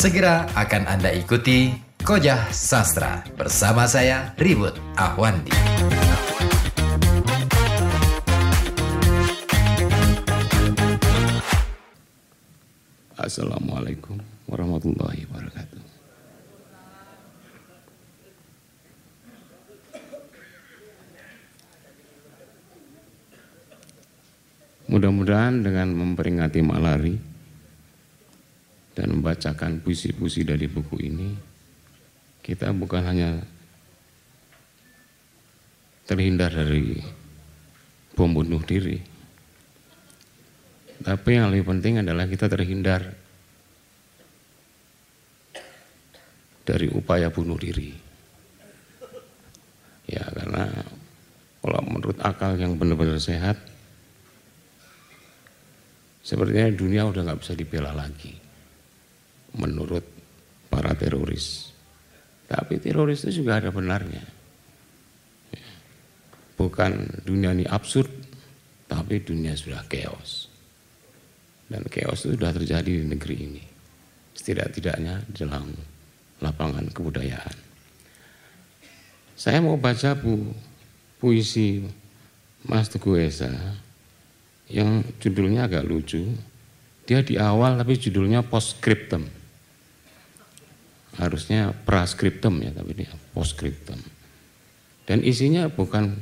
Segera akan Anda ikuti Kojah Sastra bersama saya Ribut Ahwandi. Assalamualaikum warahmatullahi wabarakatuh. Mudah-mudahan dengan memperingati malari membacakan puisi-puisi dari buku ini, kita bukan hanya terhindar dari bom bunuh diri, tapi yang lebih penting adalah kita terhindar dari upaya bunuh diri. Ya karena kalau menurut akal yang benar-benar sehat, sepertinya dunia udah nggak bisa dibela lagi. Menurut para teroris. Tapi teroris itu juga ada benarnya. Bukan dunia ini absurd, tapi dunia sudah chaos. Dan chaos itu sudah terjadi di negeri ini. Setidak-tidaknya dalam lapangan kebudayaan. Saya mau baca bu, puisi Mas Teguh Esa yang judulnya agak lucu. Dia di awal tapi judulnya postscriptum. Harusnya prascriptum ya, tapi dia postscriptum. Dan isinya bukan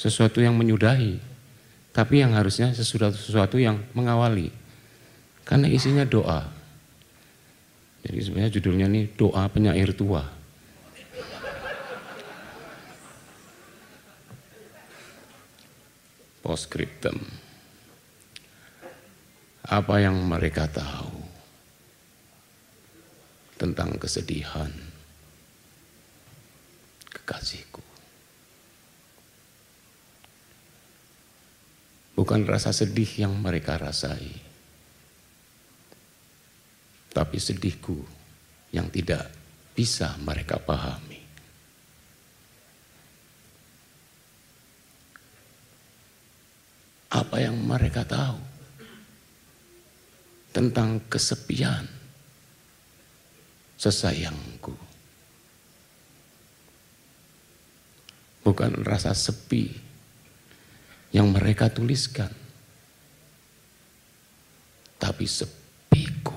sesuatu yang menyudahi, tapi yang harusnya sesuatu, sesuatu yang mengawali. Karena isinya doa. Jadi sebenarnya judulnya ini doa penyair tua. Postscriptum. Apa yang mereka tahu tentang kesedihan kekasihku. Bukan rasa sedih yang mereka rasai, tapi sedihku yang tidak bisa mereka pahami. Apa yang mereka tahu tentang kesepian sesayangku. Bukan rasa sepi yang mereka tuliskan, tapi sepiku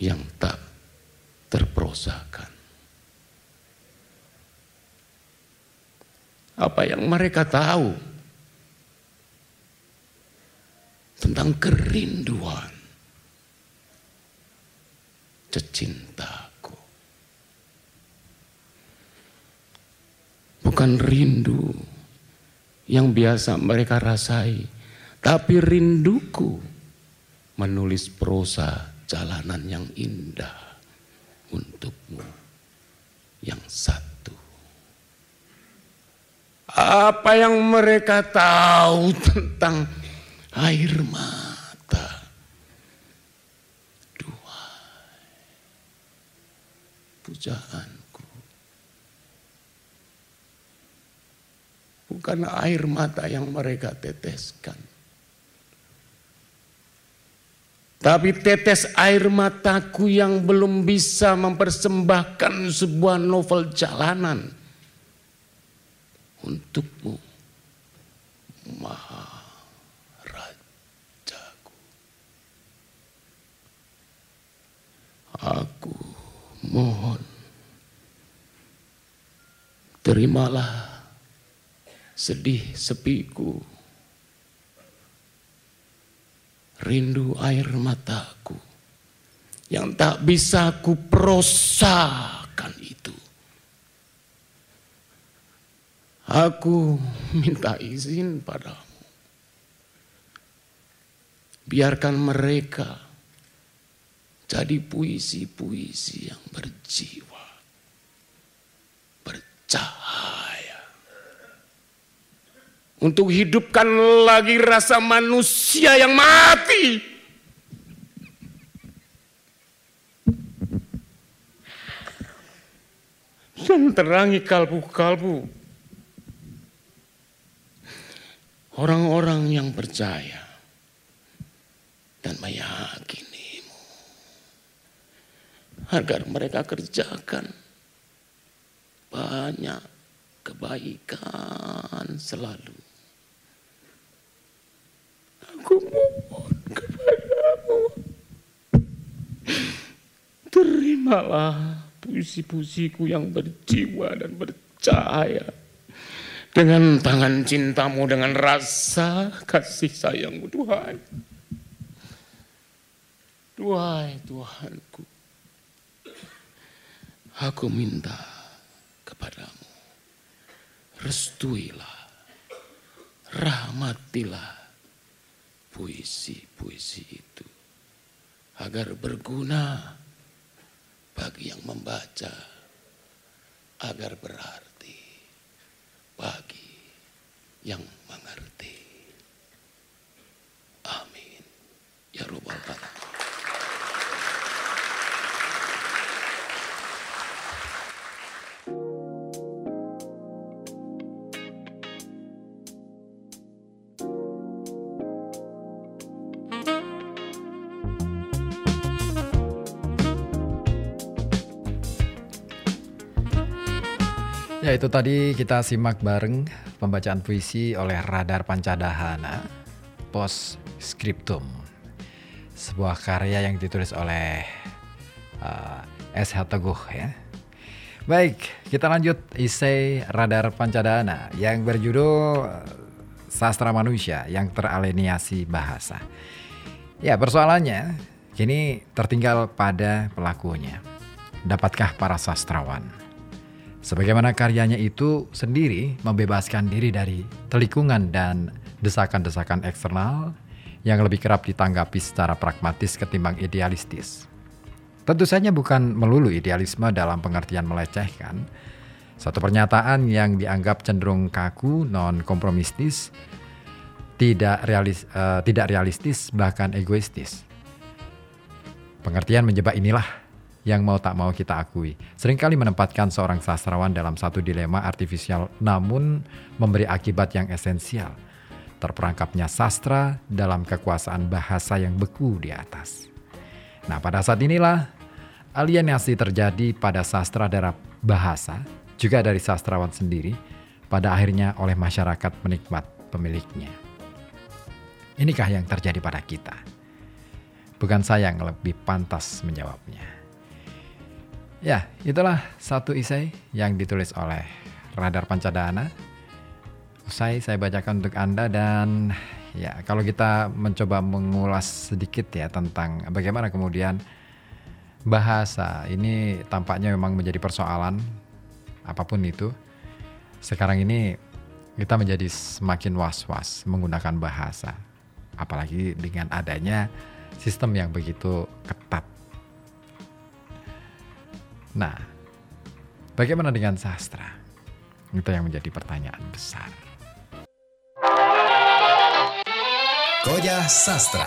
yang tak terprosakan. Apa yang mereka tahu tentang kerinduan cecintaku. Bukan rindu yang biasa mereka rasai, tapi rinduku menulis prosa jalanan yang indah untukmu yang satu. Apa yang mereka tahu tentang air mata? Pujaanku. Bukan air mata yang mereka teteskan. Tapi tetes air mataku yang belum bisa mempersembahkan sebuah novel jalanan untukmu, Maha Rajaku. Aku mohon, terimalah sedih sepiku rindu air mataku yang tak bisa ku prosakan itu. Aku minta izin padamu. Biarkan mereka jadi puisi-puisi yang berjiwa, bercahaya. Untuk hidupkan lagi rasa manusia yang mati. Dan terangi kalbu-kalbu orang-orang yang percaya dan meyakinimu. Agar mereka kerjakan banyak kebaikan selalu. Aku mohon kepadamu, terimalah puisi-puisiku yang berjiwa dan bercahaya dengan tangan cintamu, dengan rasa kasih sayangmu, Tuhan. Tuhan, Tuhanku, aku minta kepadamu, restuilah, rahmatilah puisi-puisi itu agar berguna bagi yang membaca agar berarti bagi yang mengerti. Ya itu tadi kita simak bareng pembacaan puisi oleh Radar Pancadahana Post Scriptum sebuah karya yang ditulis oleh uh, S.H. Teguh ya. Baik, kita lanjut isai Radar Pancadana yang berjudul Sastra Manusia yang teraleniasi bahasa. Ya, persoalannya kini tertinggal pada pelakunya. Dapatkah para sastrawan Sebagaimana karyanya itu sendiri membebaskan diri dari telikungan dan desakan-desakan eksternal yang lebih kerap ditanggapi secara pragmatis ketimbang idealistis. Tentu saja bukan melulu idealisme dalam pengertian melecehkan. Satu pernyataan yang dianggap cenderung kaku, non-kompromistis, tidak, realis, uh, tidak realistis, bahkan egoistis. Pengertian menjebak inilah yang mau tak mau kita akui. Seringkali menempatkan seorang sastrawan dalam satu dilema artifisial namun memberi akibat yang esensial. Terperangkapnya sastra dalam kekuasaan bahasa yang beku di atas. Nah pada saat inilah alienasi terjadi pada sastra darah bahasa, juga dari sastrawan sendiri, pada akhirnya oleh masyarakat menikmat pemiliknya. Inikah yang terjadi pada kita? Bukan saya yang lebih pantas menjawabnya. Ya, itulah satu isai yang ditulis oleh Radar Pancadana. Usai saya bacakan untuk Anda dan ya kalau kita mencoba mengulas sedikit ya tentang bagaimana kemudian bahasa ini tampaknya memang menjadi persoalan apa pun itu. Sekarang ini kita menjadi semakin was-was menggunakan bahasa. Apalagi dengan adanya sistem yang begitu ketat Nah, bagaimana dengan sastra? Itu yang menjadi pertanyaan besar. Koja Sastra.